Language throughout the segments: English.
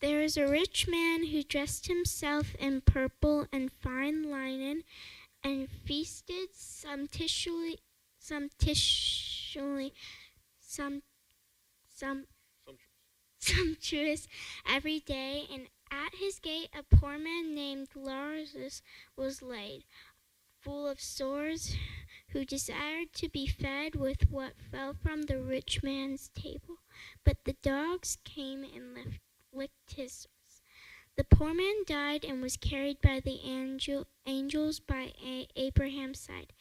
There was a rich man who dressed himself in purple and fine linen and feasted sumptuously, sumptuously, some, some, sumptuous every day, and at his gate a poor man named Lazarus was laid, full of sores, who desired to be fed with what fell from the rich man's table. But the dogs came and left The poor man died and was carried by the angel, angels by a- Abraham's side,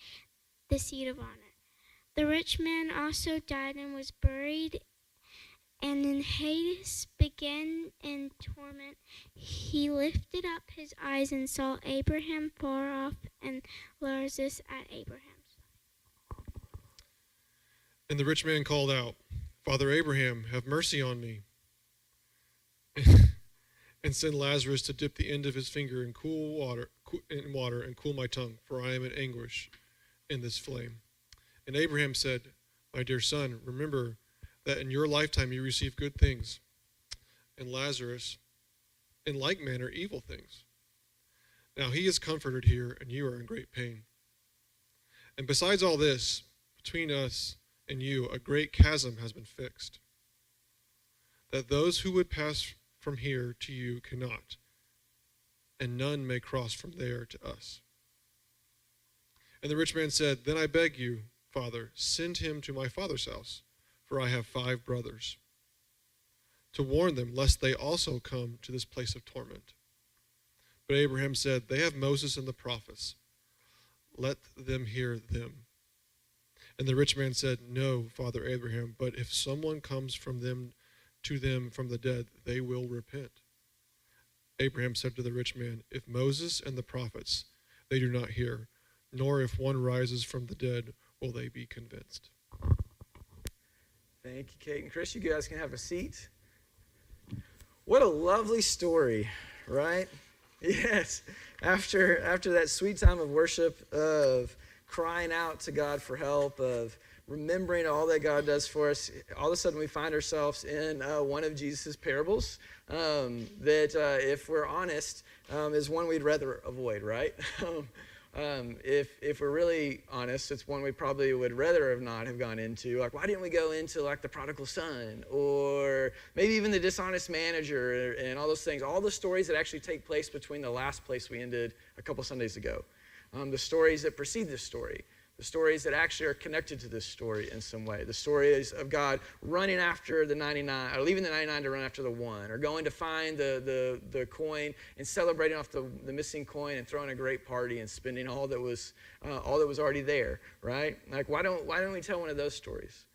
the seat of honor. The rich man also died and was buried, and in Hades began in torment. He lifted up his eyes and saw Abraham far off and Lazarus at Abraham's side. And the rich man called out, Father Abraham, have mercy on me and send Lazarus to dip the end of his finger in cool water in water and cool my tongue, for I am in anguish in this flame. And Abraham said, My dear son, remember that in your lifetime you received good things, and Lazarus, in like manner, evil things. Now he is comforted here, and you are in great pain. And besides all this, between us and you, a great chasm has been fixed, that those who would pass from here to you cannot, and none may cross from there to us. And the rich man said, Then I beg you, Father, send him to my father's house, for I have five brothers, to warn them lest they also come to this place of torment. But Abraham said, They have Moses and the prophets. Let them hear them. And the rich man said, No, Father Abraham, but if someone comes from them to them from the dead, they will repent. Abraham said to the rich man, If Moses and the prophets they do not hear, nor if one rises from the dead will they be convinced. Thank you, Kate and Chris. You guys can have a seat. What a lovely story, right? Yes. After after that sweet time of worship, of crying out to God for help, of remembering all that God does for us, all of a sudden we find ourselves in uh, one of Jesus' parables um, that, uh, if we're honest, um, is one we'd rather avoid, right? um, if, if we're really honest, it's one we probably would rather have not have gone into. Like, why didn't we go into like the prodigal son or maybe even the dishonest manager and all those things? All the stories that actually take place between the last place we ended a couple Sundays ago. Um, the stories that precede this story the stories that actually are connected to this story in some way. The stories of God running after the 99, or leaving the 99 to run after the one, or going to find the, the, the coin and celebrating off the, the missing coin and throwing a great party and spending all that was, uh, all that was already there, right? Like, why don't, why don't we tell one of those stories?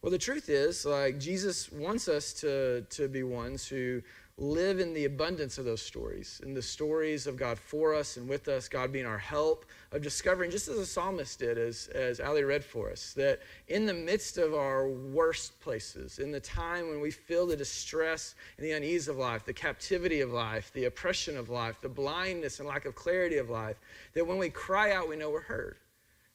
Well, the truth is, like, Jesus wants us to, to be ones who live in the abundance of those stories, in the stories of God for us and with us, God being our help, of discovering, just as the psalmist did, as, as Ali read for us, that in the midst of our worst places, in the time when we feel the distress and the unease of life, the captivity of life, the oppression of life, the blindness and lack of clarity of life, that when we cry out, we know we're heard.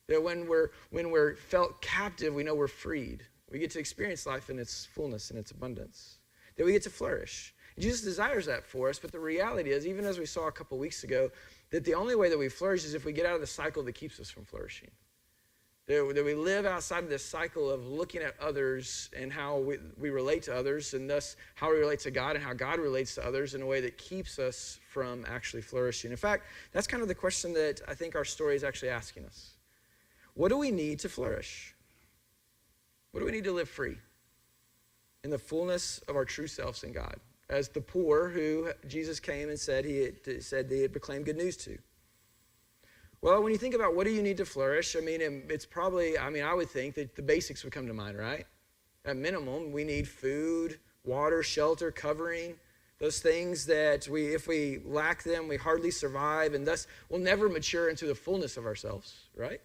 That when we're, when we're felt captive, we know we're freed. We get to experience life in its fullness and its abundance. That we get to flourish Jesus desires that for us, but the reality is, even as we saw a couple weeks ago, that the only way that we flourish is if we get out of the cycle that keeps us from flourishing. That, we live outside of this cycle of looking at others and how we, we relate to others, and thus how we relate to God and how God relates to others in a way that keeps us from actually flourishing. In fact, that's kind of the question that I think our story is actually asking us. What do we need to flourish? What do we need to live free in the fullness of our true selves in God? As the poor who Jesus came and said he had, said they had proclaimed good news to. Well, when you think about what do you need to flourish, I mean, it's probably, I mean, I would think that the basics would come to mind, right? At minimum, we need food, water, shelter, covering, those things that we, if we lack them, we hardly survive, and thus we'll never mature into the fullness of ourselves, right?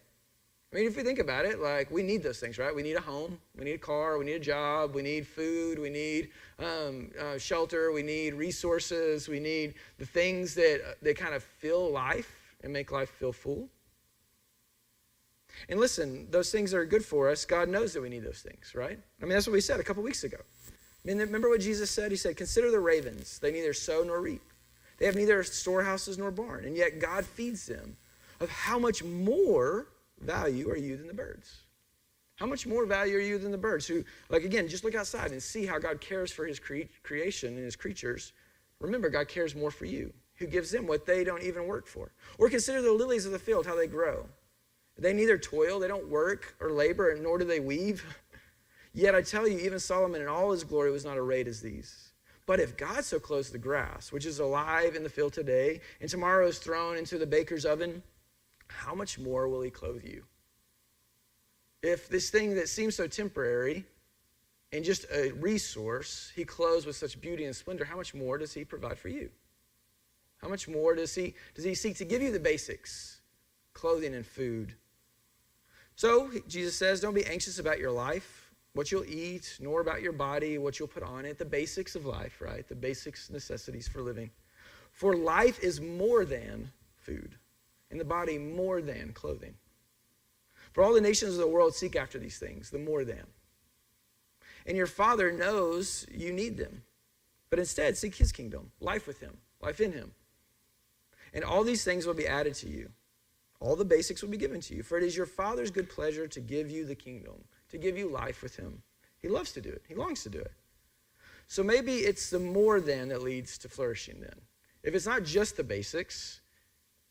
I mean, if you think about it, like we need those things, right? We need a home, we need a car, we need a job, we need food, we need um, uh, shelter, we need resources, we need the things that uh, that kind of fill life and make life feel full. And listen, those things are good for us. God knows that we need those things, right? I mean, that's what we said a couple weeks ago. I mean, remember what Jesus said? He said, Consider the ravens. They neither sow nor reap. They have neither storehouses nor barn, and yet God feeds them. Of how much more value are you than the birds? How much more value are you than the birds who, like, again, just look outside and see how God cares for his cre- creation and his creatures. Remember, God cares more for you, who gives them what they don't even work for. Or consider the lilies of the field, how they grow. They neither toil, they don't work or labor, nor do they weave. Yet I tell you, even Solomon in all his glory was not arrayed as these. But if God so clothes the grass, which is alive in the field today, and tomorrow is thrown into the baker's oven, how much more will he clothe you? If this thing that seems so temporary and just a resource he clothes with such beauty and splendor, how much more does he provide for you? How much more does he, does he seek to give you the basics, clothing and food? So, Jesus says, don't be anxious about your life, what you'll eat, nor about your body, what you'll put on it, the basics of life, right? The basics necessities for living. For life is more than food, and the body more than clothing. For all the nations of the world seek after these things, the more than. And your Father knows you need them. But instead, seek His kingdom, life with Him, life in Him. And all these things will be added to you. All the basics will be given to you. For it is your Father's good pleasure to give you the kingdom, to give you life with Him. He loves to do it, He longs to do it. So maybe it's the more than that leads to flourishing then. If it's not just the basics,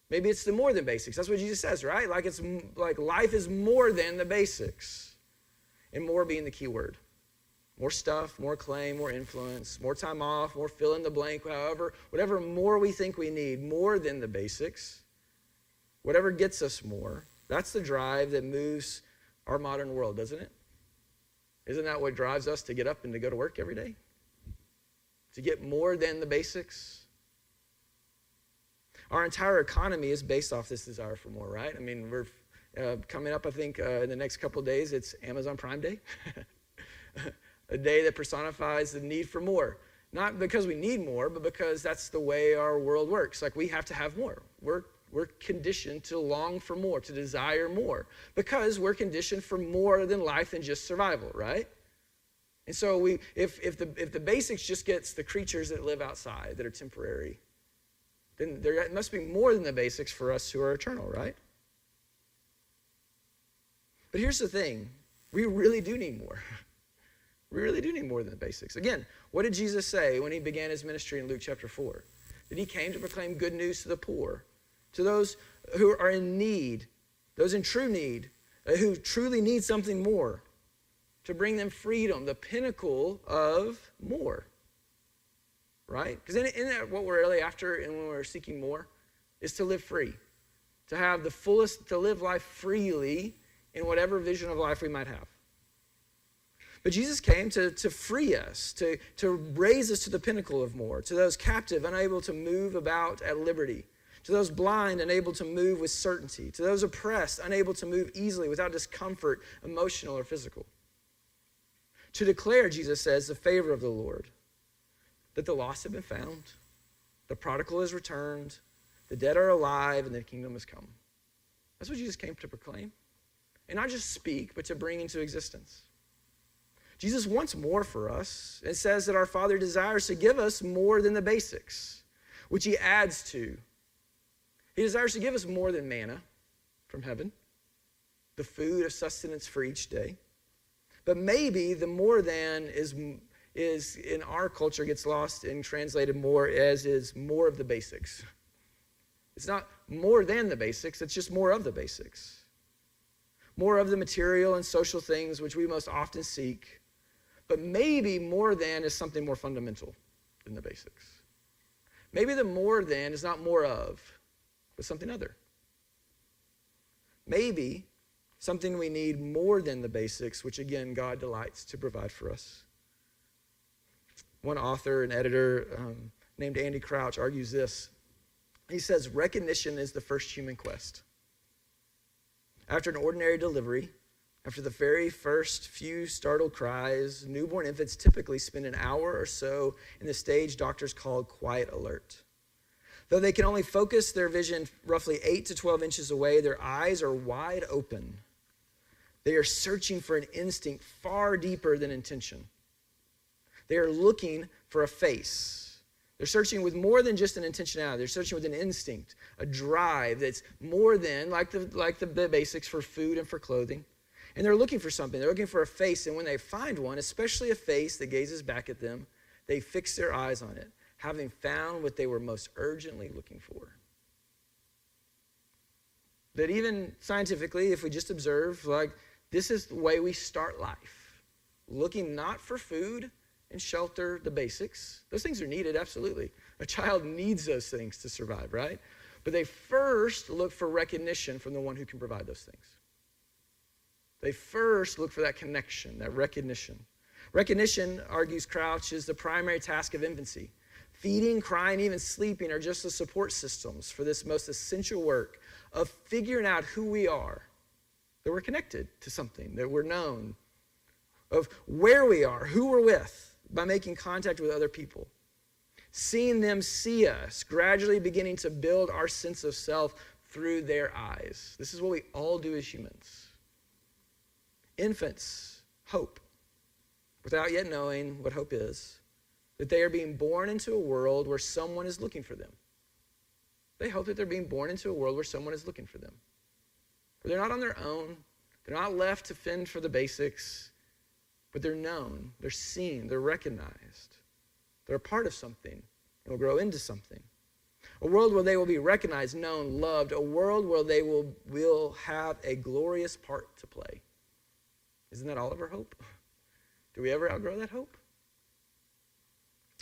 maybe it's the more than basics. That's what Jesus says, right? Like it's like life is more than the basics. And more being the key word. More stuff, more claim, more influence, more time off, more fill in the blank, however, whatever more we think we need, more than the basics, whatever gets us more, that's the drive that moves our modern world, doesn't it? Isn't that what drives us to get up and to go to work every day? To get more than the basics? Our entire economy is based off this desire for more, right? I mean, we're uh, coming up, I think, uh, in the next couple days, it's Amazon Prime Day. a day that personifies the need for more. Not because we need more, but because that's the way our world works. Like we have to have more. We're, we're conditioned to long for more, to desire more, because we're conditioned for more than life and just survival, right? And so we, if, if, the, if the basics just gets the creatures that live outside, that are temporary, then there must be more than the basics for us who are eternal, right? But here's the thing we really do need more. We really do need more than the basics. Again, what did Jesus say when he began his ministry in Luke chapter 4? That he came to proclaim good news to the poor, to those who are in need, those in true need, uh, who truly need something more, to bring them freedom, the pinnacle of more. Right? Because isn't that what we're really after and when we're seeking more? Is to live free, to have the fullest, to live life freely in whatever vision of life we might have. But Jesus came to, to free us, to, to raise us to the pinnacle of more, to those captive, unable to move about at liberty, to those blind, unable to move with certainty, to those oppressed, unable to move easily without discomfort, emotional or physical. To declare, Jesus says, the favor of the Lord, that the lost have been found, the prodigal has returned, the dead are alive, and the kingdom has come. That's what Jesus came to proclaim. And not just speak, but to bring into existence. Jesus wants more for us. and says that our Father desires to give us more than the basics, which He adds to. He desires to give us more than manna from heaven, the food of sustenance for each day. But maybe the more than is, is in our culture gets lost and translated more as is more of the basics. It's not more than the basics, it's just more of the basics. More of the material and social things which we most often seek but maybe more than is something more fundamental than the basics. Maybe the more than is not more of, but something other. Maybe something we need more than the basics, which again, God delights to provide for us. One author and editor um, named Andy Crouch argues this. He says, Recognition is the first human quest. After an ordinary delivery, after the very first few startled cries, newborn infants typically spend an hour or so in the stage doctors call quiet alert. Though they can only focus their vision roughly 8 to 12 inches away, their eyes are wide open. They are searching for an instinct far deeper than intention. They are looking for a face. They're searching with more than just an intentionality. They're searching with an instinct, a drive that's more than like the like the, basics for food and for clothing. And they're looking for something. They're looking for a face, and when they find one, especially a face that gazes back at them, they fix their eyes on it, having found what they were most urgently looking for. That even scientifically, if we just observe, like this is the way we start life, looking not for food and shelter, the basics. Those things are needed, absolutely. A child needs those things to survive, right? But they first look for recognition from the one who can provide those things. They first look for that connection, that recognition. Recognition, argues Crouch, is the primary task of infancy. Feeding, crying, even sleeping are just the support systems for this most essential work of figuring out who we are, that we're connected to something, that we're known, of where we are, who we're with, by making contact with other people. Seeing them see us, gradually beginning to build our sense of self through their eyes. This is what we all do as humans. Infants hope without yet knowing what hope is, that they are being born into a world where someone is looking for them. They hope that they're being born into a world where someone is looking for them. Where they're not on their own, they're not left to fend for the basics, but they're known, they're seen, they're recognized. They're a part of something and will grow into something. A world where they will be recognized, known, loved, a world where they will, will have a glorious part to play. Isn't that all of our hope? Do we ever outgrow that hope?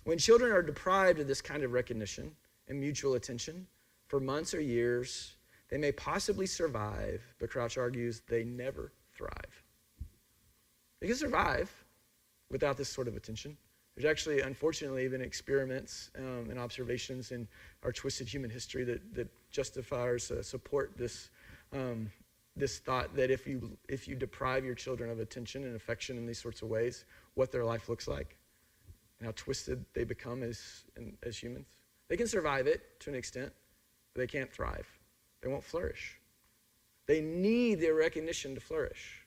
When children are deprived of this kind of recognition and mutual attention for months or years, they may possibly survive, but Crouch argues they never thrive. They can survive without this sort of attention. There's actually, unfortunately, even experiments um, and observations in our twisted human history that, that justifies, uh, support this, um, this thought that if you, if you deprive your children of attention and affection in these sorts of ways, what their life looks like and how twisted they become as, as humans. They can survive it to an extent, but they can't thrive. They won't flourish. They need their recognition to flourish.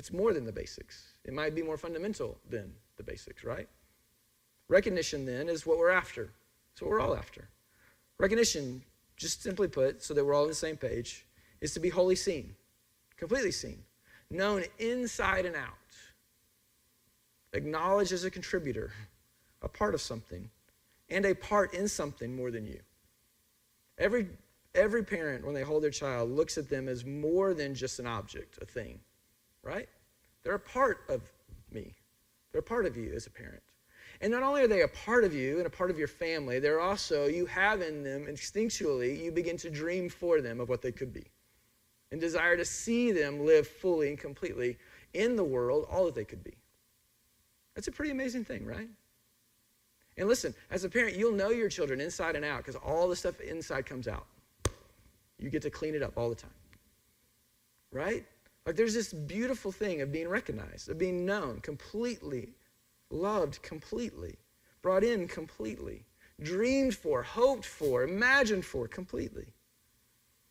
It's more than the basics. It might be more fundamental than the basics, right? Recognition, then, is what we're after. It's what we're all after. Recognition, just simply put, so that we're all on the same page, is to be wholly seen, completely seen, known inside and out, acknowledged as a contributor, a part of something, and a part in something more than you. Every, every parent, when they hold their child, looks at them as more than just an object, a thing, right? They're a part of me, they're a part of you as a parent. And not only are they a part of you and a part of your family, they're also, you have in them, instinctually, you begin to dream for them of what they could be and desire to see them live fully and completely in the world all that they could be. That's a pretty amazing thing, right? And listen, as a parent, you'll know your children inside and out because all the stuff inside comes out. You get to clean it up all the time. Right? Like there's this beautiful thing of being recognized, of being known completely, loved completely, brought in completely, dreamed for, hoped for, imagined for completely.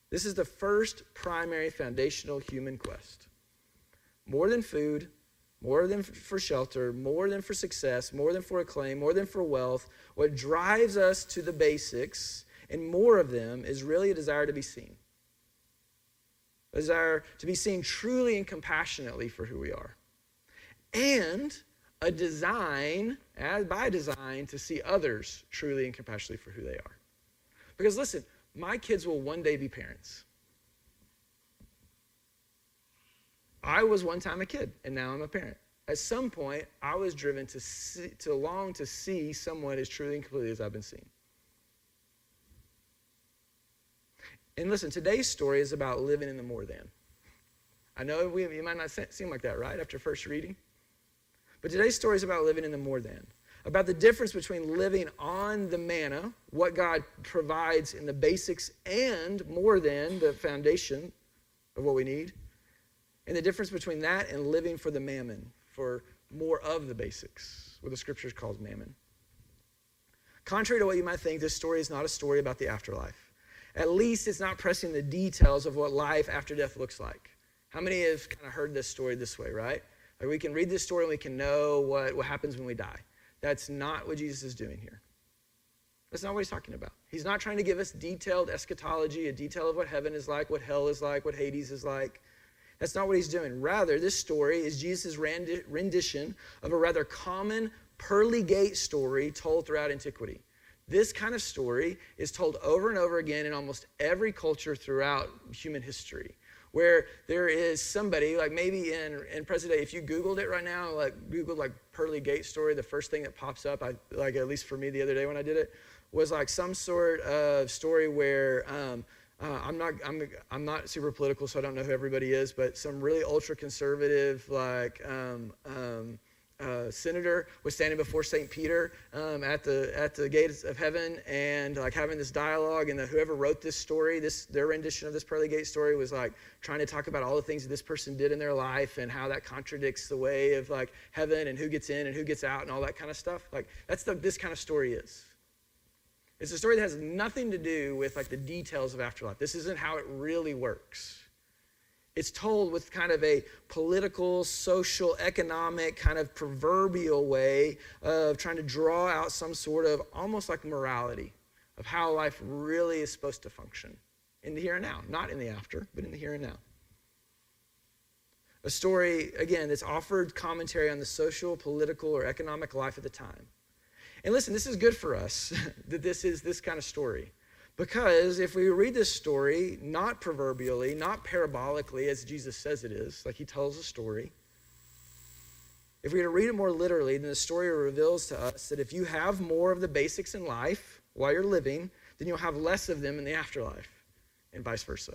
This is the first primary foundational human quest. More than food, more than for shelter, more than for success, more than for acclaim, more than for wealth, what drives us to the basics, and more of them, is really a desire to be seen. Desire to be seen truly and compassionately for who we are. And a design, as by design, to see others truly and compassionately for who they are. Because listen, my kids will one day be parents. I was one time a kid, and now I'm a parent. At some point, I was driven to, see, to long to see someone as truly and completely as I've been seen. And listen, today's story is about living in the more than. I know we, you might not seem like that, right, after first reading? But today's story is about living in the more than, about the difference between living on the manna, what God provides in the basics, and more than the foundation of what we need, and the difference between that and living for the mammon, for more of the basics, what the scriptures calls mammon. Contrary to what you might think, this story is not a story about the afterlife. At least it's not pressing the details of what life after death looks like. How many have kind of heard this story this way, right? Like we can read this story and we can know what, what happens when we die. That's not what Jesus is doing here. That's not what he's talking about. He's not trying to give us detailed eschatology, a detail of what heaven is like, what hell is like, what Hades is like. That's not what he's doing. Rather, this story is Jesus' rendition of a rather common pearly gate story told throughout antiquity. This kind of story is told over and over again in almost every culture throughout human history where there is somebody, like maybe in, in present day, if you Googled it right now, like Googled like Pearly Gate story, the first thing that pops up, I, like at least for me the other day when I did it, was like some sort of story where um, uh, I'm not I'm, I'm not super political, so I don't know who everybody is, but some really ultra conservative like um, um, uh, senator was standing before St. Peter um, at the at the gates of heaven and like having this dialogue. And the, whoever wrote this story, this their rendition of this pearly gate story was like trying to talk about all the things that this person did in their life and how that contradicts the way of like heaven and who gets in and who gets out and all that kind of stuff. Like that's the this kind of story is. It's a story that has nothing to do with like the details of afterlife. This isn't how it really works. It's told with kind of a political, social, economic, kind of proverbial way of trying to draw out some sort of almost like morality of how life really is supposed to function in the here and now, not in the after, but in the here and now. A story, again, that's offered commentary on the social, political, or economic life at the time. And listen, this is good for us that this is this kind of story. Because if we read this story, not proverbially, not parabolically, as Jesus says it is, like he tells a story, if we were to read it more literally, then the story reveals to us that if you have more of the basics in life while you're living, then you'll have less of them in the afterlife, and vice versa.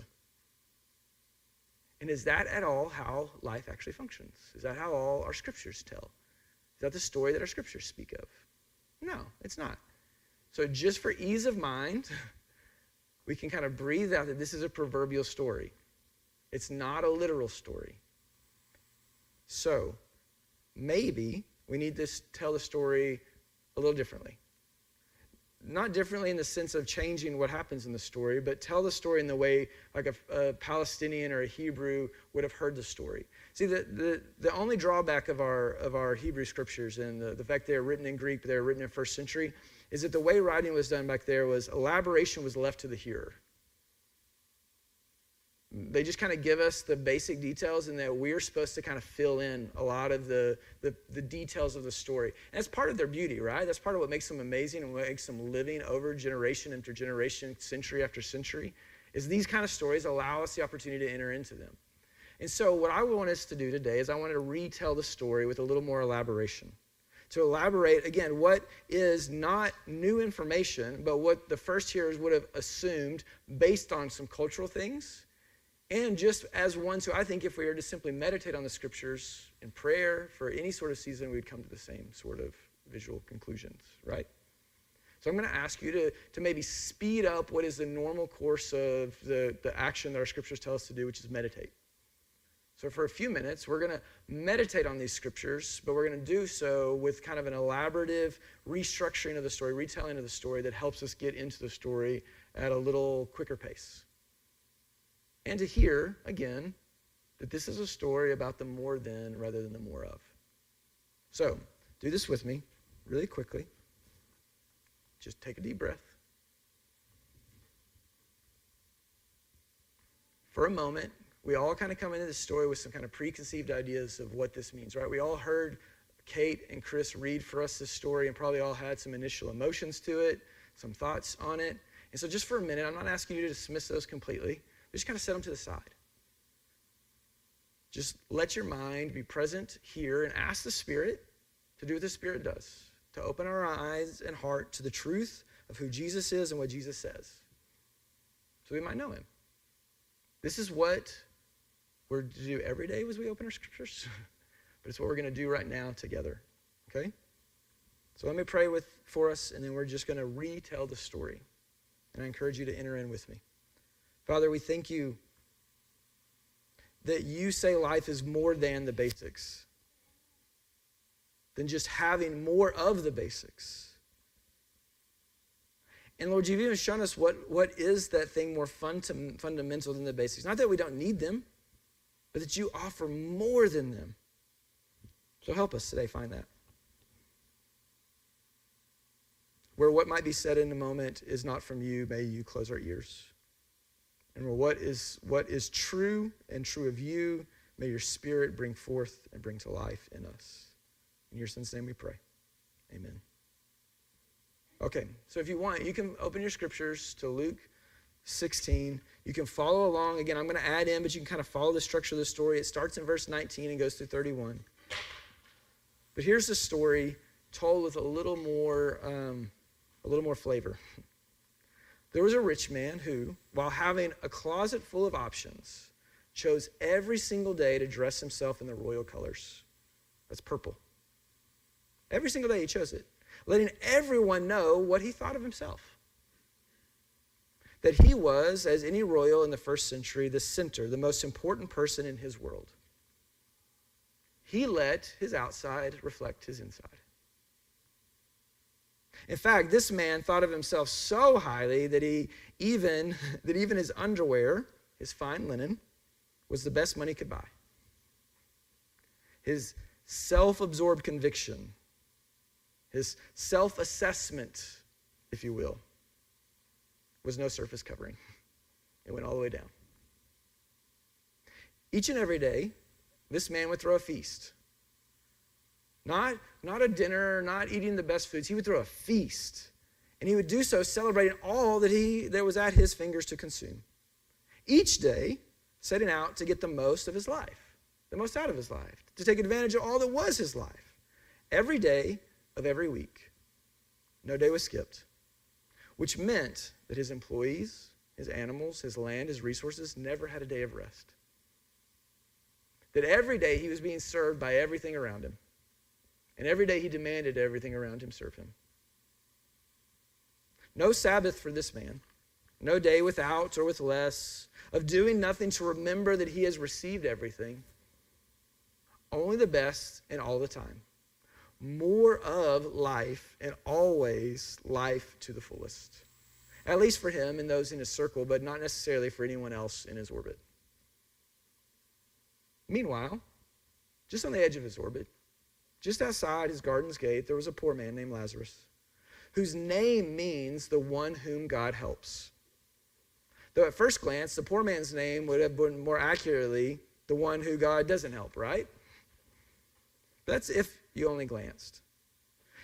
And is that at all how life actually functions? Is that how all our scriptures tell? Is that the story that our scriptures speak of? No, it's not. So, just for ease of mind, we can kind of breathe out that this is a proverbial story. It's not a literal story. So, maybe we need to tell the story a little differently. Not differently in the sense of changing what happens in the story, but tell the story in the way like a, a Palestinian or a Hebrew would have heard the story. See, the, the, the only drawback of our, of our Hebrew scriptures and the, the fact they're written in Greek, they're written in first century, is that the way writing was done back there was elaboration was left to the hearer. They just kind of give us the basic details, and that we're supposed to kind of fill in a lot of the, the, the details of the story. And that's part of their beauty, right? That's part of what makes them amazing and what makes them living over generation after generation, century after century, is these kind of stories allow us the opportunity to enter into them. And so, what I want us to do today is I want to retell the story with a little more elaboration to elaborate again what is not new information, but what the first hearers would have assumed based on some cultural things. And just as ones who I think if we were to simply meditate on the scriptures in prayer for any sort of season, we'd come to the same sort of visual conclusions, right? So I'm going to ask you to, to maybe speed up what is the normal course of the, the action that our scriptures tell us to do, which is meditate. So, for a few minutes, we're going to meditate on these scriptures, but we're going to do so with kind of an elaborative restructuring of the story, retelling of the story that helps us get into the story at a little quicker pace. And to hear, again, that this is a story about the more than rather than the more of. So, do this with me really quickly. Just take a deep breath. For a moment, we all kind of come into this story with some kind of preconceived ideas of what this means, right? We all heard Kate and Chris read for us this story and probably all had some initial emotions to it, some thoughts on it. And so, just for a minute, I'm not asking you to dismiss those completely, just kind of set them to the side. Just let your mind be present here and ask the Spirit to do what the Spirit does, to open our eyes and heart to the truth of who Jesus is and what Jesus says, so we might know him. This is what we're to do every day as we open our scriptures, but it's what we're going to do right now together. Okay? So let me pray with for us, and then we're just going to retell the story. And I encourage you to enter in with me. Father, we thank you that you say life is more than the basics, than just having more of the basics. And Lord, you've even shown us what, what is that thing more fun to, fundamental than the basics. Not that we don't need them, but that you offer more than them. So help us today find that. where what might be said in a moment is not from you, may you close our ears. And where what is, what is true and true of you, may your spirit bring forth and bring to life in us. In your son's name we pray. Amen. Okay, so if you want, you can open your scriptures to Luke 16. You can follow along. Again, I'm going to add in, but you can kind of follow the structure of the story. It starts in verse 19 and goes through 31. But here's the story told with a little more, um, a little more flavor. There was a rich man who, while having a closet full of options, chose every single day to dress himself in the royal colors. That's purple. Every single day he chose it, letting everyone know what he thought of himself. That he was, as any royal in the first century, the center, the most important person in his world. He let his outside reflect his inside. In fact, this man thought of himself so highly that he even that even his underwear, his fine linen, was the best money could buy. His self-absorbed conviction, his self-assessment, if you will, was no surface covering. It went all the way down. Each and every day, this man would throw a feast. Not, not a dinner, not eating the best foods. He would throw a feast. And he would do so celebrating all that, he, that was at his fingers to consume. Each day, setting out to get the most of his life, the most out of his life, to take advantage of all that was his life. Every day of every week. No day was skipped, which meant that his employees, his animals, his land, his resources never had a day of rest. That every day he was being served by everything around him. And every day he demanded everything around him serve him. No Sabbath for this man, no day without or with less, of doing nothing to remember that he has received everything. Only the best and all the time. More of life and always life to the fullest. At least for him and those in his circle, but not necessarily for anyone else in his orbit. Meanwhile, just on the edge of his orbit, just outside his garden's gate, there was a poor man named Lazarus, whose name means the one whom God helps. Though at first glance, the poor man's name would have been more accurately the one who God doesn't help, right? That's if you only glanced.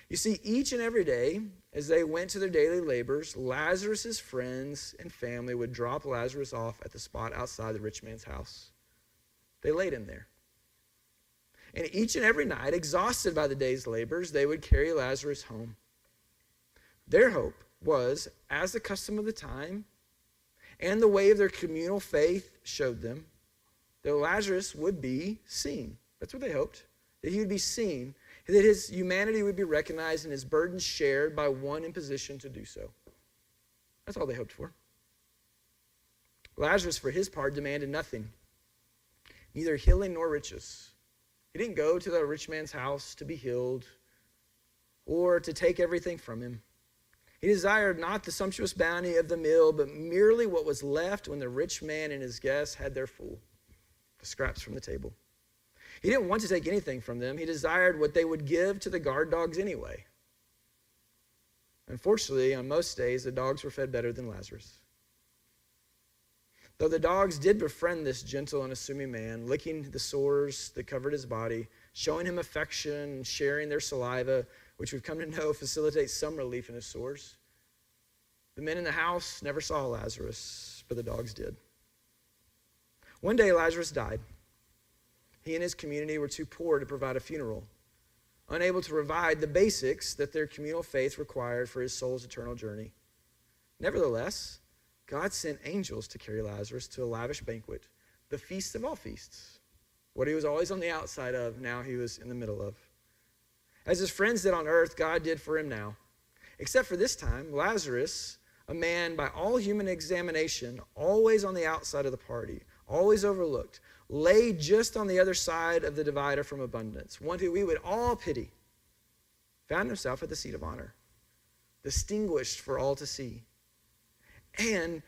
You see, each and every day, as they went to their daily labors, Lazarus's friends and family would drop Lazarus off at the spot outside the rich man's house. They laid him there. And each and every night, exhausted by the day's labors, they would carry Lazarus home. Their hope was, as the custom of the time and the way of their communal faith showed them, that Lazarus would be seen. That's what they hoped, that he would be seen, that his humanity would be recognized and his burdens shared by one in position to do so. That's all they hoped for. Lazarus, for his part, demanded nothing neither healing nor riches. He didn't go to the rich man's house to be healed or to take everything from him. He desired not the sumptuous bounty of the meal, but merely what was left when the rich man and his guests had their full the scraps from the table. He didn't want to take anything from them. He desired what they would give to the guard dogs anyway. Unfortunately, on most days, the dogs were fed better than Lazarus. Though the dogs did befriend this gentle and assuming man, licking the sores that covered his body, showing him affection, sharing their saliva, which we've come to know facilitates some relief in his sores. The men in the house never saw Lazarus, but the dogs did. One day, Lazarus died. He and his community were too poor to provide a funeral, unable to provide the basics that their communal faith required for his soul's eternal journey. Nevertheless, God sent angels to carry Lazarus to a lavish banquet, the feast of all feasts. What he was always on the outside of, now he was in the middle of. As his friends did on earth, God did for him now. Except for this time, Lazarus, a man by all human examination, always on the outside of the party, always overlooked, lay just on the other side of the divider from abundance, one who we would all pity, found himself at the seat of honor, distinguished for all to see and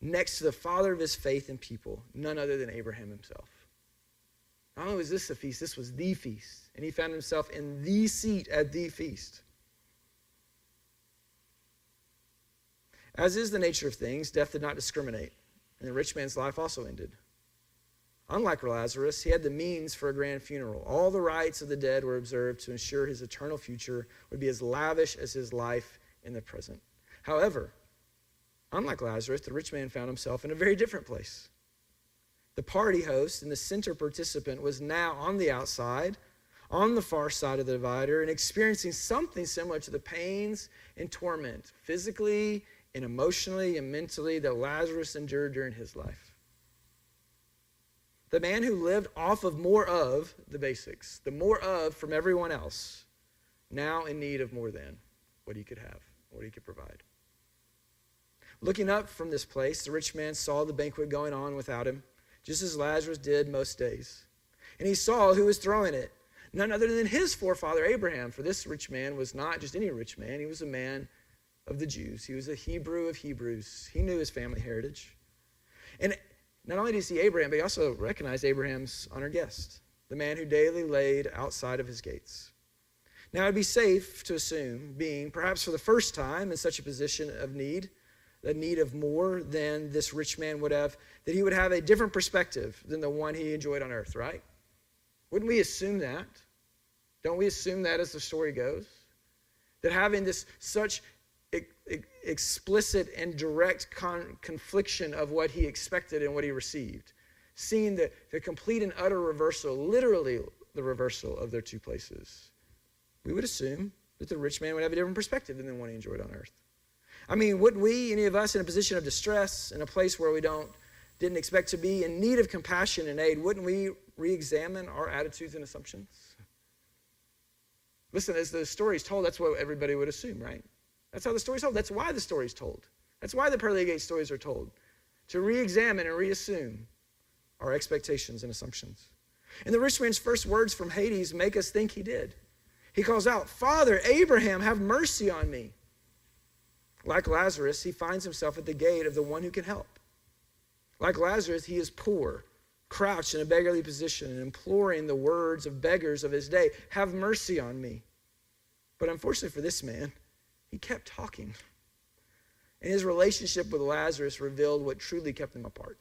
next to the father of his faith and people, none other than Abraham himself. Not only was this a feast, this was the feast. And he found himself in the seat at the feast. As is the nature of things, death did not discriminate, and the rich man's life also ended. Unlike Lazarus, he had the means for a grand funeral. All the rites of the dead were observed to ensure his eternal future would be as lavish as his life in the present. However, unlike Lazarus, the rich man found himself in a very different place. The party host and the center participant was now on the outside, on the far side of the divider, and experiencing something similar to the pains and torment, physically and emotionally and mentally, that Lazarus endured during his life. The man who lived off of more of the basics, the more of from everyone else, now in need of more than what he could have, what he could provide. Looking up from this place, the rich man saw the banquet going on without him, just as Lazarus did most days. And he saw who was throwing it, none other than his forefather Abraham. For this rich man was not just any rich man, he was a man of the Jews. He was a Hebrew of Hebrews. He knew his family heritage. And not only did he see Abraham, but he also recognized Abraham's honored guest, the man who daily laid outside of his gates. Now, it'd be safe to assume, being perhaps for the first time in such a position of need, the need of more than this rich man would have, that he would have a different perspective than the one he enjoyed on earth, right? Wouldn't we assume that? Don't we assume that as the story goes? That having this such explicit and direct con- confliction of what he expected and what he received. Seeing the, the complete and utter reversal, literally the reversal of their two places. We would assume that the rich man would have a different perspective than the one he enjoyed on earth. I mean, wouldn't we, any of us in a position of distress, in a place where we don't didn't expect to be in need of compassion and aid, wouldn't we re-examine our attitudes and assumptions? Listen, as the story is told, that's what everybody would assume, right? That's how the story's told. That's why the story's told. That's why the pearly gate stories are told. To re examine and reassume our expectations and assumptions. And the rich man's first words from Hades make us think he did. He calls out, Father, Abraham, have mercy on me. Like Lazarus, he finds himself at the gate of the one who can help. Like Lazarus, he is poor, crouched in a beggarly position, and imploring the words of beggars of his day, Have mercy on me. But unfortunately for this man, he kept talking. And his relationship with Lazarus revealed what truly kept them apart.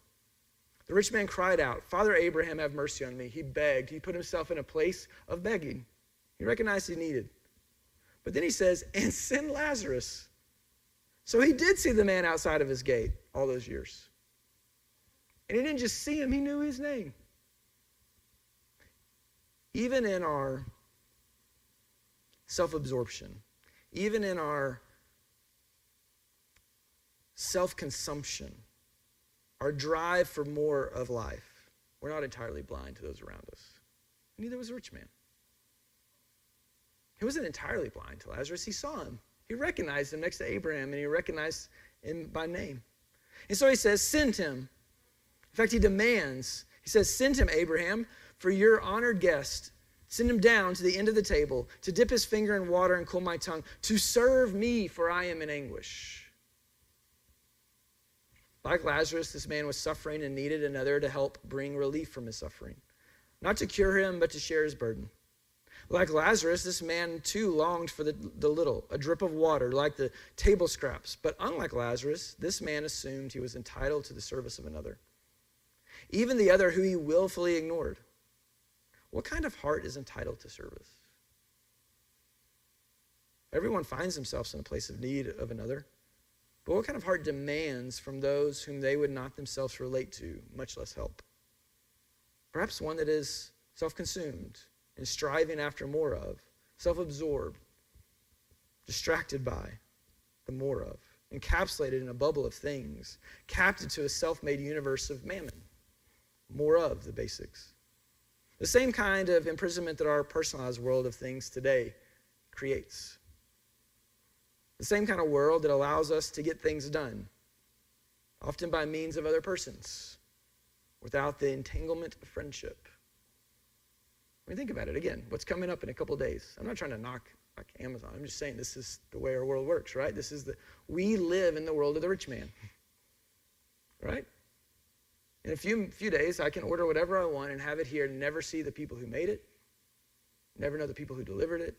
The rich man cried out, Father Abraham, have mercy on me. He begged. He put himself in a place of begging. He recognized he needed. But then he says, and send Lazarus. So he did see the man outside of his gate all those years. And he didn't just see him, he knew his name. Even in our self absorption, even in our self consumption, our drive for more of life, we're not entirely blind to those around us. Neither was a rich man. He wasn't entirely blind to Lazarus. He saw him. He recognized him next to Abraham, and he recognized him by name. And so he says, Send him. In fact, he demands, he says, Send him, Abraham, for your honored guest Send him down to the end of the table to dip his finger in water and cool my tongue, to serve me, for I am in anguish. Like Lazarus, this man was suffering and needed another to help bring relief from his suffering. Not to cure him, but to share his burden. Like Lazarus, this man too longed for the, the little, a drip of water, like the table scraps. But unlike Lazarus, this man assumed he was entitled to the service of another. Even the other who he willfully ignored. What kind of heart is entitled to service? Everyone finds themselves in a place of need of another. But what kind of heart demands from those whom they would not themselves relate to, much less help? Perhaps one that is self consumed and striving after more of, self absorbed, distracted by the more of, encapsulated in a bubble of things, captive to a self made universe of mammon, more of the basics. The same kind of imprisonment that our personalized world of things today creates. The same kind of world that allows us to get things done, often by means of other persons, without the entanglement of friendship. I mean, think about it again. What's coming up in a couple days? I'm not trying to knock, knock Amazon. I'm just saying this is the way our world works, right? This is the we live in the world of the rich man, right? In a few, few days, I can order whatever I want and have it here never see the people who made it, never know the people who delivered it,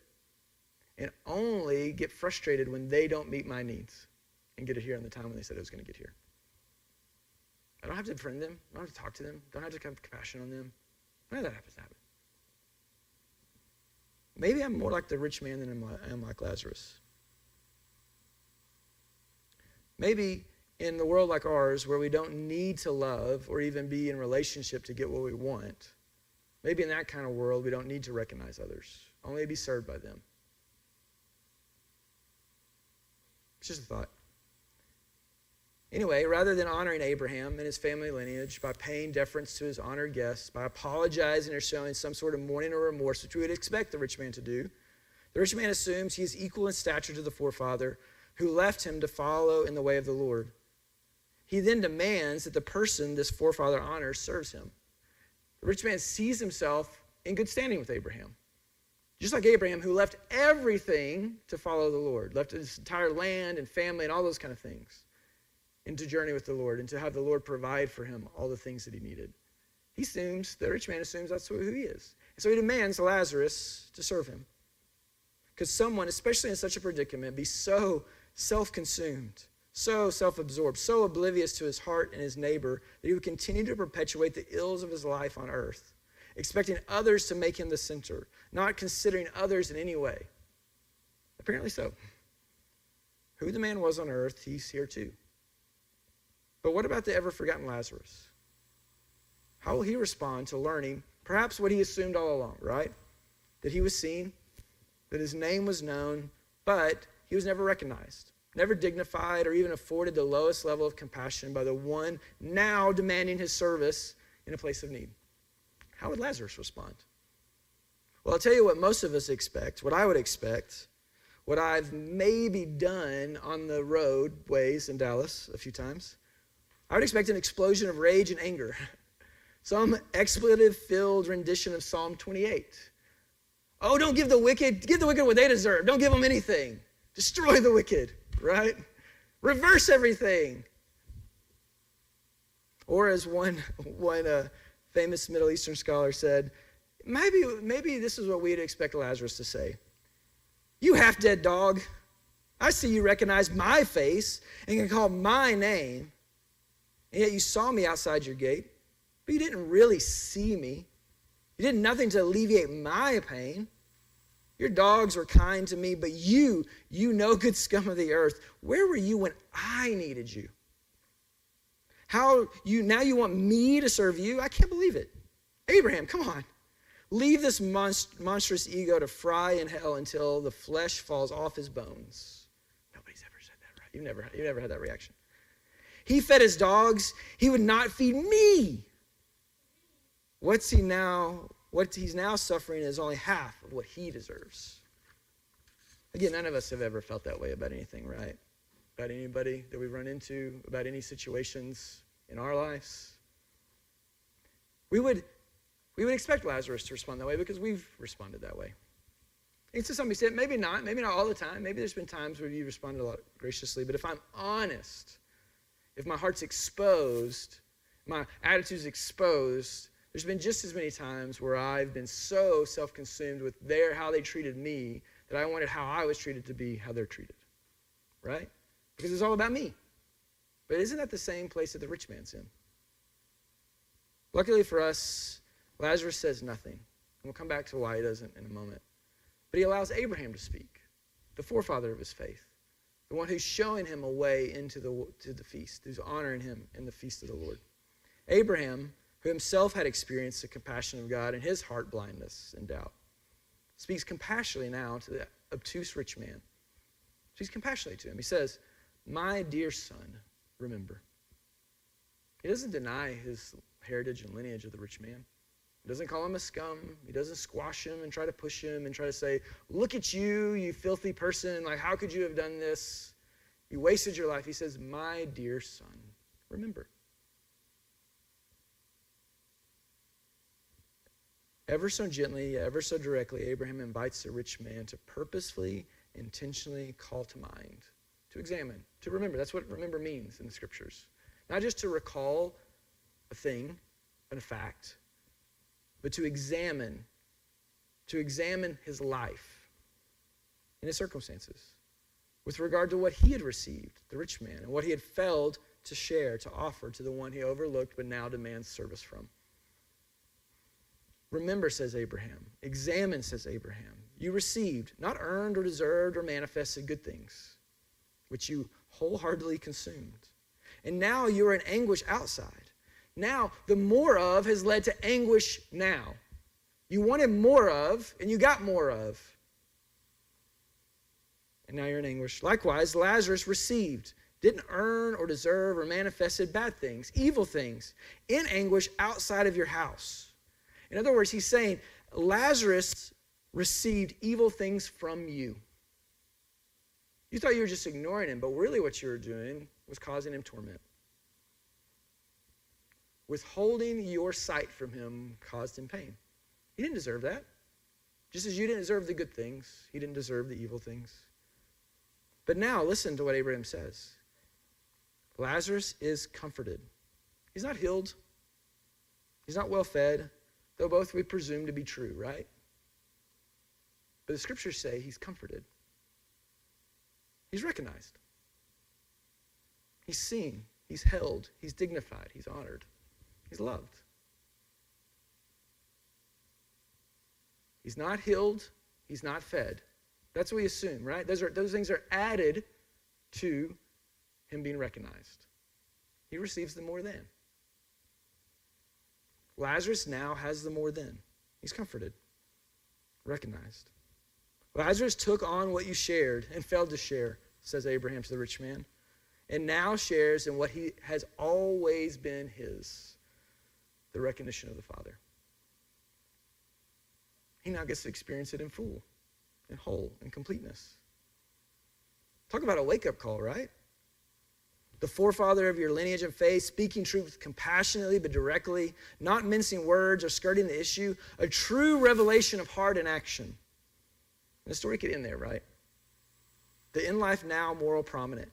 and only get frustrated when they don't meet my needs. and get it here in the time when they said it was going to get here. I don't have to befriend them. I don't have to talk to them. I don't have to have compassion on them. None of that happens to happen. Maybe I'm more like the rich man than I am like Lazarus. Maybe in the world like ours, where we don't need to love or even be in relationship to get what we want, maybe in that kind of world, we don't need to recognize others, only be served by them. It's just a thought. Anyway, rather than honoring Abraham and his family lineage by paying deference to his honored guests, by apologizing or showing some sort of mourning or remorse, which we would expect the rich man to do, the rich man assumes he is equal in stature to the forefather who left him to follow in the way of the Lord. He then demands that the person this forefather honors serves him. The rich man sees himself in good standing with Abraham. Just like Abraham, who left everything to follow the Lord, left his entire land and family and all those kind of things, and to journey with the Lord and to have the Lord provide for him all the things that he needed. He assumes, the rich man assumes that's who he is. And so he demands Lazarus to serve him. Because someone, especially in such a predicament, be so self consumed, so self absorbed, so oblivious to his heart and his neighbor that he would continue to perpetuate the ills of his life on earth, expecting others to make him the center, not considering others in any way. Apparently so. Who the man was on earth, he's here too. But what about the ever forgotten Lazarus? How will he respond to learning perhaps what he assumed all along, right? That he was seen, that his name was known, but he was never recognized, never dignified, or even afforded the lowest level of compassion by the one now demanding his service in a place of need. How would Lazarus respond? Well, I'll tell you what most of us expect, what I would expect, what I've maybe done on the roadways in Dallas a few times. I would expect an explosion of rage and anger, some expletive filled rendition of Psalm 28. Oh, don't give the wicked, give the wicked what they deserve. Don't give them anything. Destroy the wicked, right? Reverse everything. Or as one, one uh, famous Middle Eastern scholar said, maybe, maybe this is what we'd expect Lazarus to say. You half dead dog. I see you recognize my face and can call my name. And yet you saw me outside your gate, but you didn't really see me. You did nothing to alleviate my pain. Your dogs were kind to me, but you, you no good scum of the earth, where were you when I needed you? How you now you want me to serve you? I can't believe it. Abraham, come on. Leave this monst- monstrous ego to fry in hell until the flesh falls off his bones. Nobody's ever said that, right? You've never, you've never had that reaction. He fed his dogs. He would not feed me. What's he now? What he's now suffering is only half of what he deserves. Again, none of us have ever felt that way about anything, right? About anybody that we've run into, about any situations in our lives. We would, we would expect Lazarus to respond that way because we've responded that way. And to some extent, maybe not, maybe not all the time. Maybe there's been times where you responded a lot graciously. But if I'm honest, if my heart's exposed, my attitude's exposed, there's been just as many times where I've been so self consumed with their, how they treated me that I wanted how I was treated to be how they're treated. Right? Because it's all about me. But isn't that the same place that the rich man's in? Luckily for us, Lazarus says nothing. And we'll come back to why he doesn't in a moment. But he allows Abraham to speak, the forefather of his faith, the one who's showing him a way into the, to the feast, who's honoring him in the feast of the Lord. Abraham who himself had experienced the compassion of God in his heart blindness and doubt, speaks compassionately now to the obtuse rich man. Speaks compassionately to him. He says, My dear son, remember. He doesn't deny his heritage and lineage of the rich man. He doesn't call him a scum. He doesn't squash him and try to push him and try to say, Look at you, you filthy person. Like, how could you have done this? You wasted your life. He says, My dear son, remember. Ever so gently, ever so directly, Abraham invites the rich man to purposefully, intentionally call to mind, to examine, to remember. That's what remember means in the scriptures. Not just to recall a thing and a fact, but to examine, to examine his life and his circumstances. with regard to what he had received, the rich man, and what he had failed to share, to offer to the one he overlooked but now demands service from. Remember, says Abraham. Examine, says Abraham. You received, not earned or deserved or manifested good things, which you wholeheartedly consumed. And now you are in anguish outside. Now, the more of has led to anguish now. You wanted more of, and you got more of. And now you're in anguish. Likewise, Lazarus received, didn't earn or deserve or manifested bad things, evil things, in anguish outside of your house. In other words, he's saying Lazarus received evil things from you. You thought you were just ignoring him, but really what you were doing was causing him torment. Withholding your sight from him caused him pain. He didn't deserve that. Just as you didn't deserve the good things, he didn't deserve the evil things. But now, listen to what Abraham says Lazarus is comforted. He's not healed, he's not well fed, though both we presume to be true, right? But the scriptures say he's comforted. He's recognized. He's seen. He's held. He's dignified. He's honored. He's loved. He's not healed. He's not fed. That's what we assume, right? Those, are, those things are added to him being recognized. He receives the more than. Lazarus now has the more than. He's comforted, recognized. Lazarus took on what you shared and failed to share, says Abraham to the rich man, and now shares in what he has always been his the recognition of the Father. He now gets to experience it in full, in whole, in completeness. Talk about a wake up call, right? The forefather of your lineage and faith, speaking truth compassionately but directly, not mincing words or skirting the issue, a true revelation of heart and action. And the story could end there, right? The in life now moral prominent.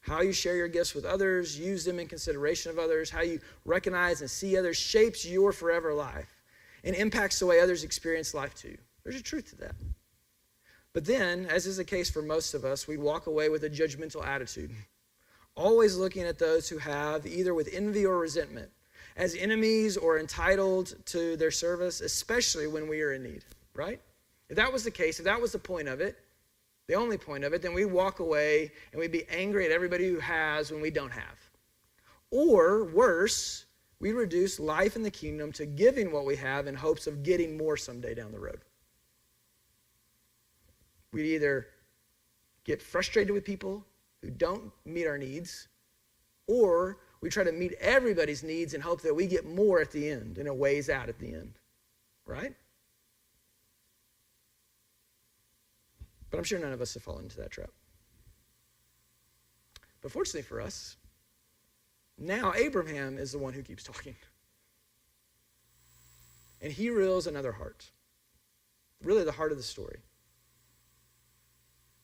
How you share your gifts with others, use them in consideration of others, how you recognize and see others shapes your forever life and impacts the way others experience life too. There's a truth to that. But then, as is the case for most of us, we walk away with a judgmental attitude, always looking at those who have, either with envy or resentment, as enemies or entitled to their service, especially when we are in need, right? If that was the case, if that was the point of it, the only point of it, then we walk away and we'd be angry at everybody who has when we don't have. Or worse, we reduce life in the kingdom to giving what we have in hopes of getting more someday down the road. We either get frustrated with people who don't meet our needs, or we try to meet everybody's needs and hope that we get more at the end and it weighs out at the end. Right? But I'm sure none of us have fallen into that trap. But fortunately for us, now Abraham is the one who keeps talking. And he reveals another heart. Really the heart of the story.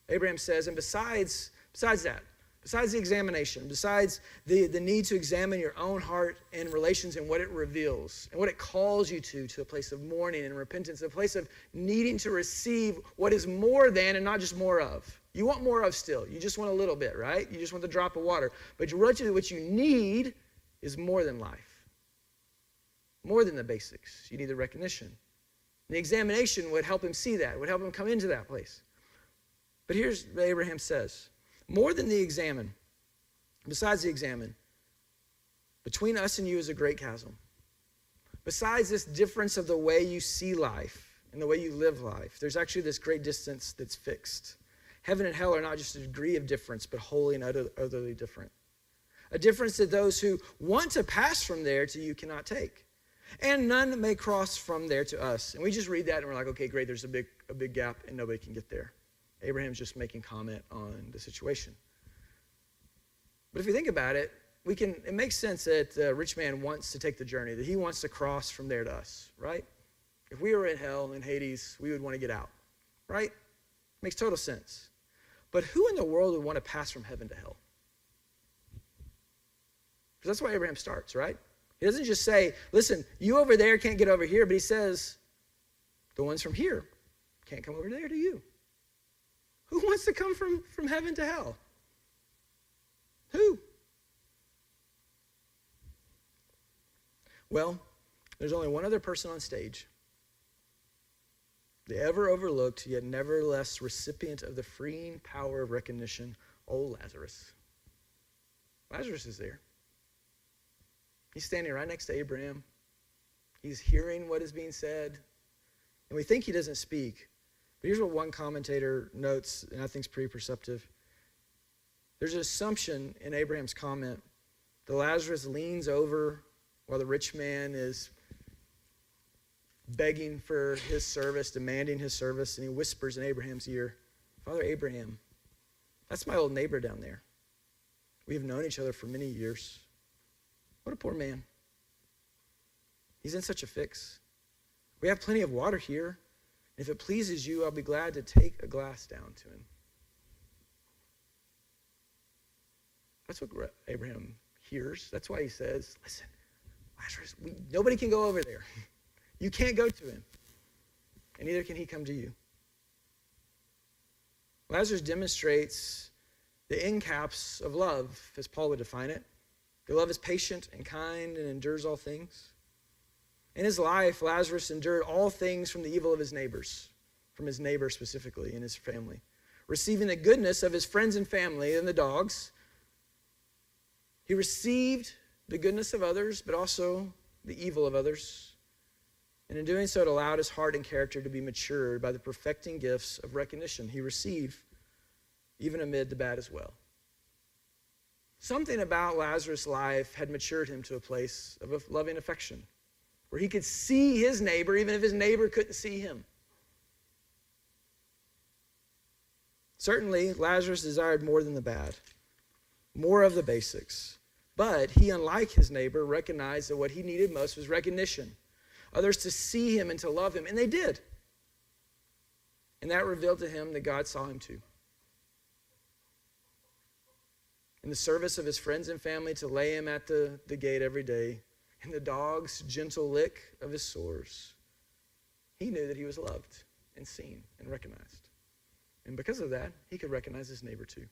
Abraham says, and besides, besides that, besides the examination, besides the, the need to examine your own heart and relations and what it reveals and what it calls you to, to a place of mourning and repentance, a place of needing to receive what is more than and not just more of. You want more of still. You just want a little bit, right? You just want the drop of water. But what you need is more than life, more than the basics. You need the recognition. And the examination would help him see that, would help him come into that place. But here's what Abraham says more than the examine, besides the examine, between us and you is a great chasm. Besides this difference of the way you see life and the way you live life, there's actually this great distance that's fixed. Heaven and hell are not just a degree of difference, but wholly and utterly different. A difference that those who want to pass from there to you cannot take. And none may cross from there to us. And we just read that and we're like, okay, great, there's a big, a big gap and nobody can get there. Abraham's just making comment on the situation. But if you think about it, we can it makes sense that the rich man wants to take the journey, that he wants to cross from there to us, right? If we were in hell in Hades, we would want to get out, right? Makes total sense. But who in the world would want to pass from heaven to hell? Because that's why Abraham starts, right? He doesn't just say, listen, you over there can't get over here, but he says, the ones from here can't come over there to you. Who wants to come from, from heaven to hell? Who? Well, there's only one other person on stage. The ever overlooked, yet nevertheless recipient of the freeing power of recognition, old Lazarus. Lazarus is there. He's standing right next to Abraham. He's hearing what is being said. And we think he doesn't speak. But here's what one commentator notes, and I think is pretty perceptive. There's an assumption in Abraham's comment that Lazarus leans over while the rich man is begging for his service, demanding his service, and he whispers in Abraham's ear, Father Abraham, that's my old neighbor down there. We have known each other for many years. What a poor man. He's in such a fix. We have plenty of water here. If it pleases you, I'll be glad to take a glass down to him. That's what Abraham hears. That's why he says, Listen, Lazarus, we, nobody can go over there. You can't go to him, and neither can he come to you. Lazarus demonstrates the end caps of love, as Paul would define it. The love is patient and kind and endures all things. In his life, Lazarus endured all things from the evil of his neighbors, from his neighbor specifically and his family, receiving the goodness of his friends and family and the dogs. He received the goodness of others, but also the evil of others. And in doing so, it allowed his heart and character to be matured by the perfecting gifts of recognition he received, even amid the bad as well. Something about Lazarus' life had matured him to a place of loving affection where he could see his neighbor even if his neighbor couldn't see him. Certainly, Lazarus desired more than the bad, more of the basics. But he, unlike his neighbor, recognized that what he needed most was recognition, others to see him and to love him, and they did. And that revealed to him that God saw him too. In the service of his friends and family, to lay him at the, the gate every day, and the dog's gentle lick of his sores, he knew that he was loved and seen and recognized. And because of that, he could recognize his neighbor too.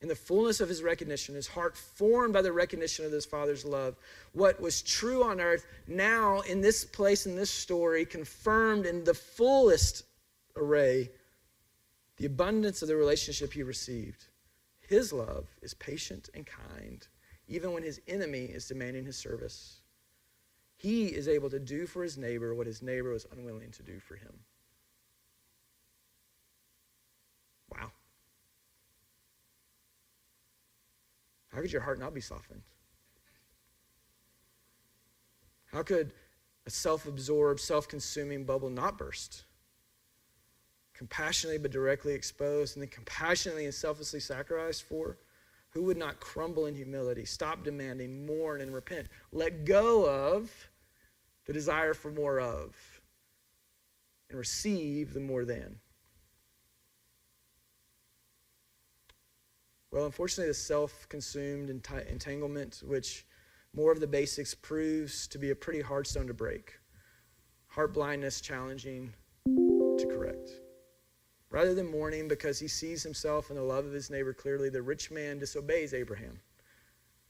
In the fullness of his recognition, his heart formed by the recognition of his father's love, what was true on earth, now in this place, in this story, confirmed in the fullest array the abundance of the relationship he received. His love is patient and kind even when his enemy is demanding his service. He is able to do for his neighbor what his neighbor was unwilling to do for him. Wow. How could your heart not be softened? How could a self absorbed, self consuming bubble not burst? Compassionately but directly exposed, and then compassionately and selflessly sacrificed for? Who would not crumble in humility, stop demanding, mourn, and repent? Let go of the desire for more of and receive the more than. Well, unfortunately, the self consumed entanglement, which more of the basics proves to be a pretty hard stone to break. Heart blindness challenging to correct. Rather than mourning because he sees himself and the love of his neighbor clearly, the rich man disobeys Abraham.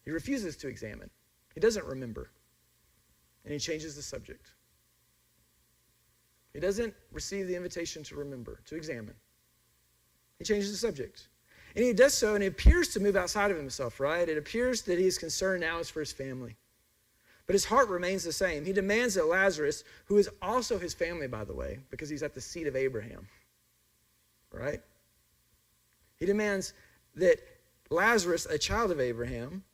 He refuses to examine, he doesn't remember, and he changes the subject. He doesn't receive the invitation to remember, to examine. He changes the subject. And he does so, and he appears to move outside of himself, right? It appears that his concern now is for his family. But his heart remains the same. He demands that Lazarus, who is also his family, by the way, because he's at the seat of Abraham, right? He demands that Lazarus, a child of Abraham,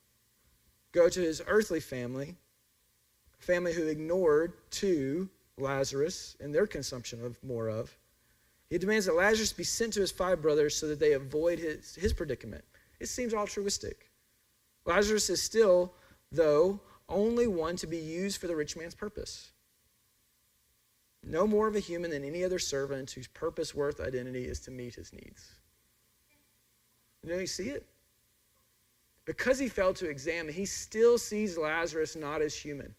go to his earthly family, family who ignored to Lazarus and their consumption of more of. He demands that Lazarus be sent to his five brothers so that they avoid his, his predicament. It seems altruistic. Lazarus is still, though, only one to be used for the rich man's purpose no more of a human than any other servant whose purpose, worth, identity is to meet his needs. You know, you see it? Because he failed to examine, he still sees Lazarus not as human.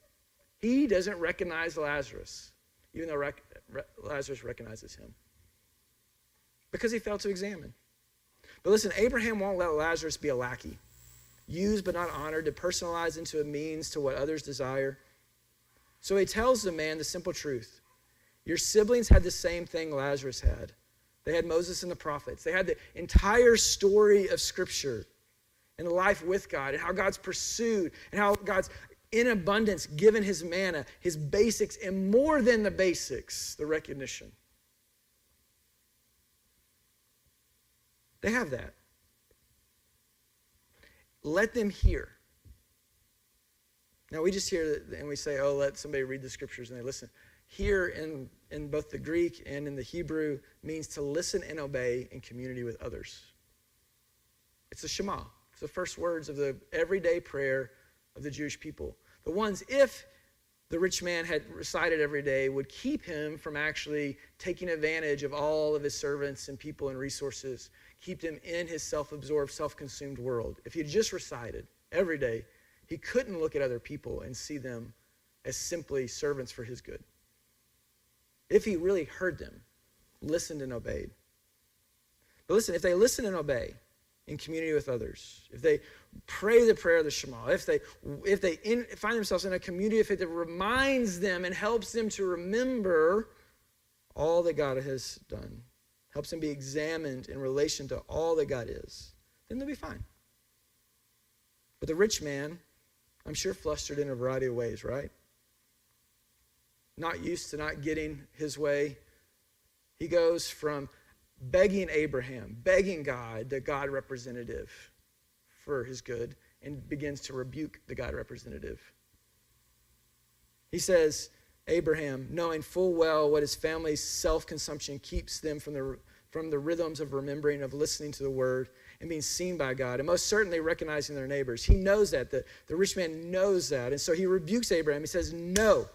He doesn't recognize Lazarus, even though rec- Re- Lazarus recognizes him. because he failed to examine. But listen, Abraham won't let Lazarus be a lackey, used but not honored, to personalize into a means to what others desire. So he tells the man the simple truth Your siblings had the same thing Lazarus had. They had Moses and the prophets, they had the entire story of Scripture and life with God and how God's pursued and how God's in abundance given his manna, his basics, and more than the basics, the recognition. They have that. Let them hear. Now we just hear and we say, oh, let somebody read the scriptures and they listen. Hear in, in both the Greek and in the Hebrew means to listen and obey in community with others. It's the Shema. It's the first words of the everyday prayer of the Jewish people. The ones, if the rich man had recited every day, would keep him from actually taking advantage of all of his servants and people and resources keep him in his self absorbed, self consumed world. If he had just recited every day, he couldn't look at other people and see them as simply servants for his good. If he really heard them, listened and obeyed. But listen, if they listen and obey in community with others, if they pray the prayer of the Shema, if they if they in, find themselves in a community of faith that reminds them and helps them to remember all that God has done, helps them be examined in relation to all that God is, then they'll be fine. But the rich man, I'm sure, flustered in a variety of ways, right? Not used to not getting his way. He goes from begging Abraham, begging God, the God representative, for his good, and begins to rebuke the God representative. He says, Abraham, knowing full well what his family's self consumption keeps them from the, from the rhythms of remembering, of listening to the word, and being seen by God, and most certainly recognizing their neighbors. He knows that. The, the rich man knows that. And so he rebukes Abraham. He says, No.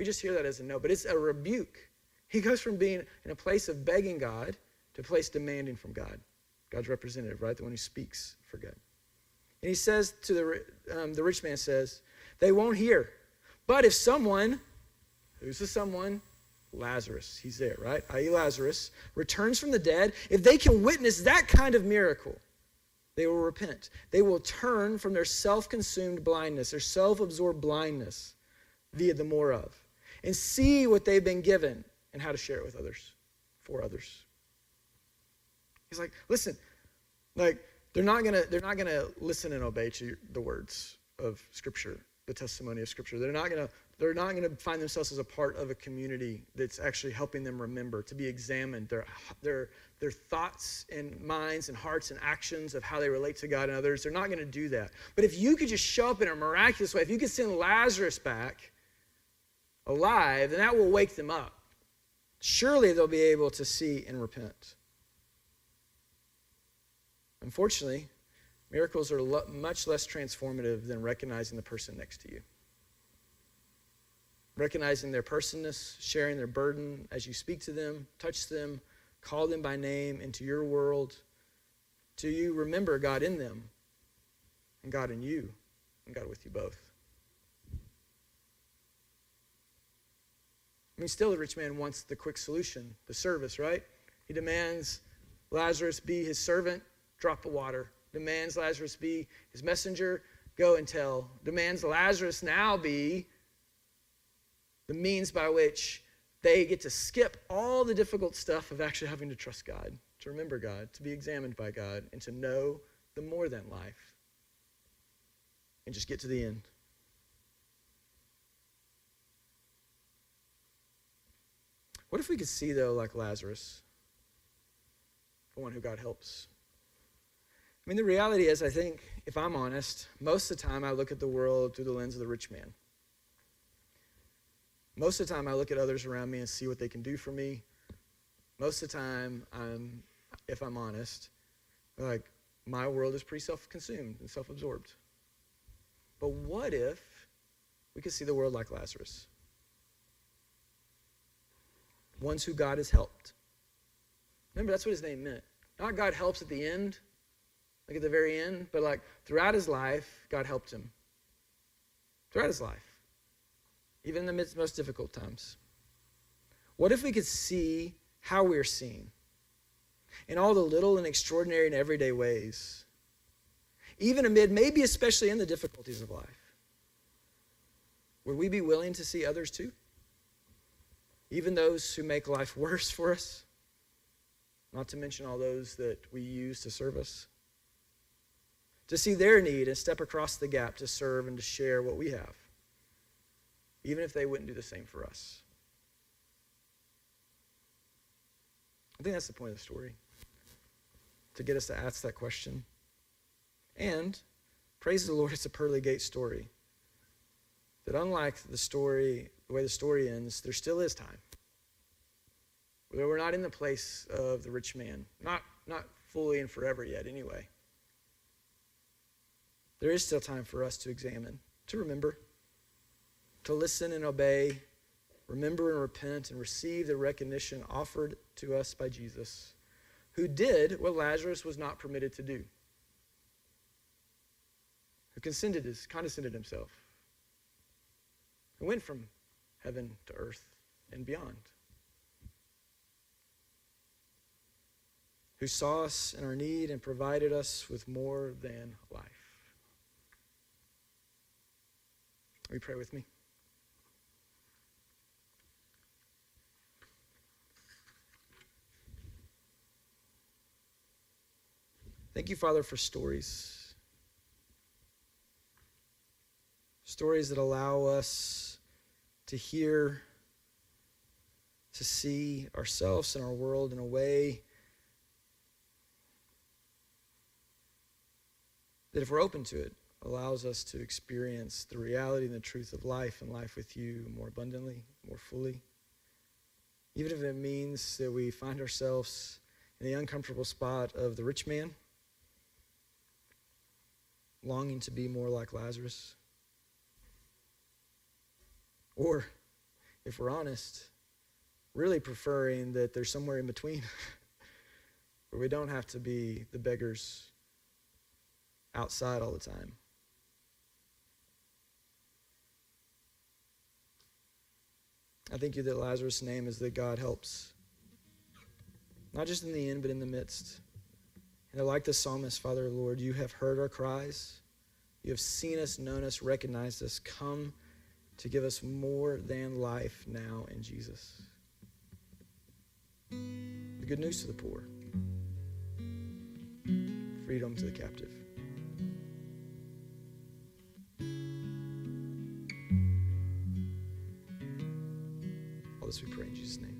We just hear that as a no, but it's a rebuke. He goes from being in a place of begging God to a place demanding from God. God's representative, right? The one who speaks for God. And he says to the, um, the rich man says, They won't hear. But if someone Who's the someone? Lazarus. He's there, right? I.e., Lazarus returns from the dead. If they can witness that kind of miracle, they will repent. They will turn from their self consumed blindness, their self absorbed blindness via the more of, and see what they've been given and how to share it with others, for others. He's like, listen, like, they're not gonna, they're not gonna listen and obey to the words of Scripture, the testimony of Scripture. They're not gonna they're not to find themselves as a part of a community that's actually helping them remember, to be examined, their, their, their thoughts and minds and hearts and actions of how they relate to God and others. They're not going to do that. But if you could just show up in a miraculous way, if you could send Lazarus back alive, then that will wake them up. Surely they'll be able to see and repent. Unfortunately, miracles are lo- much less transformative than recognizing the person next to you recognizing their personness, sharing their burden as you speak to them, touch them, call them by name into your world. Do you remember God in them and God in you and God with you both? I mean, still, the rich man wants the quick solution, the service, right? He demands Lazarus be his servant, drop the water. Demands Lazarus be his messenger, go and tell. Demands Lazarus now be the means by which they get to skip all the difficult stuff of actually having to trust God, to remember God, to be examined by God, and to know the more than life. And just get to the end. What if we could see, though, like Lazarus, the one who God helps? I mean, the reality is, I think, if I'm honest, most of the time I look at the world through the lens of the rich man. Most of the time, I look at others around me and see what they can do for me. Most of the time, I'm, if I'm honest, like my world is pretty self-consumed and self-absorbed. But what if we could see the world like Lazarus? Ones who God has helped. Remember, that's what his name meant. Not God helps at the end, like at the very end, but like throughout his life, God helped him. Throughout his life even in the midst most difficult times? What if we could see how we're seen? in all the little and extraordinary and everyday ways, even amid, maybe especially in the difficulties of life. Would we be willing to see others too? Even those who make life worse for us? Not to mention all those that we use to serve us. To see their need and step across the gap to serve and to share what we have, even if they wouldn't do the same for us. I think that's the point of the story to get us to ask that question. And praise the Lord, it's a pearly gate story. That unlike the story, the way the story ends, there still is time. We're not in the place of the rich man, not, not fully and forever yet, anyway. There is still time for us to examine, to remember, to listen and obey, remember and repent, and receive the recognition offered to us by Jesus who did what Lazarus was not permitted to do, who his, condescended himself, who went from heaven to earth and beyond, who saw us in our need and provided us with more than life. Will you pray with me? Thank you, Father, for stories. Stories that allow us to hear, to see ourselves and our world in a way that, if we're open to it, allows us to experience the reality and the truth of life and life with you more abundantly, more fully. Even if it means that we find ourselves in the uncomfortable spot of the rich man longing to be more like Lazarus? Or, if we're honest, really preferring that there's somewhere in between where we don't have to be the beggars outside all the time. I thank you that Lazarus' name is that God helps. Not just in the end, but in the midst. And like the psalmist, Father, Lord, you have heard our cries. You have seen us, known us, recognized us. Come to give us more than life now in Jesus. The good news to the poor, freedom to the captive. All this we pray in Jesus' name.